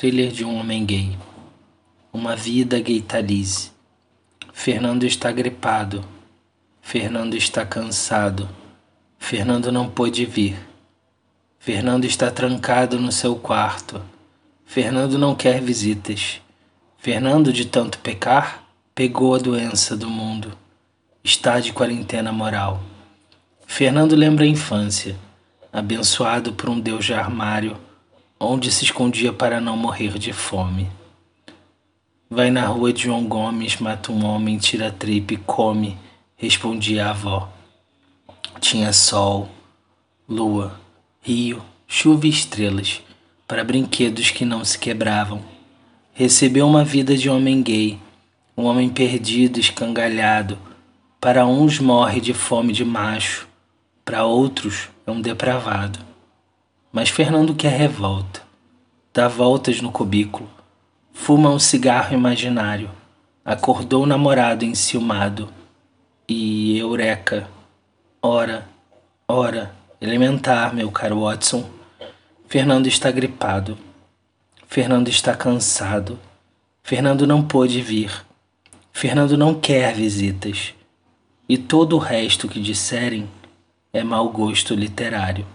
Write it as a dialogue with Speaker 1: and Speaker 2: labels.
Speaker 1: Thriller de um homem gay. Uma vida gaitalize. Fernando está gripado. Fernando está cansado. Fernando não pôde vir. Fernando está trancado no seu quarto. Fernando não quer visitas. Fernando, de tanto pecar, pegou a doença do mundo. Está de quarentena moral. Fernando lembra a infância, abençoado por um Deus de armário onde se escondia para não morrer de fome. Vai na rua de João Gomes, mata um homem, tira tripe, come, respondia a avó. Tinha sol, lua, rio, chuva e estrelas para brinquedos que não se quebravam. Recebeu uma vida de homem gay, um homem perdido, escangalhado. Para uns morre de fome de macho, para outros é um depravado. Mas Fernando quer revolta. Dá voltas no cubículo. Fuma um cigarro imaginário. Acordou o namorado enciumado. E eureka. Ora, ora, elementar, meu caro Watson. Fernando está gripado. Fernando está cansado. Fernando não pôde vir. Fernando não quer visitas. E todo o resto que disserem é mau gosto literário.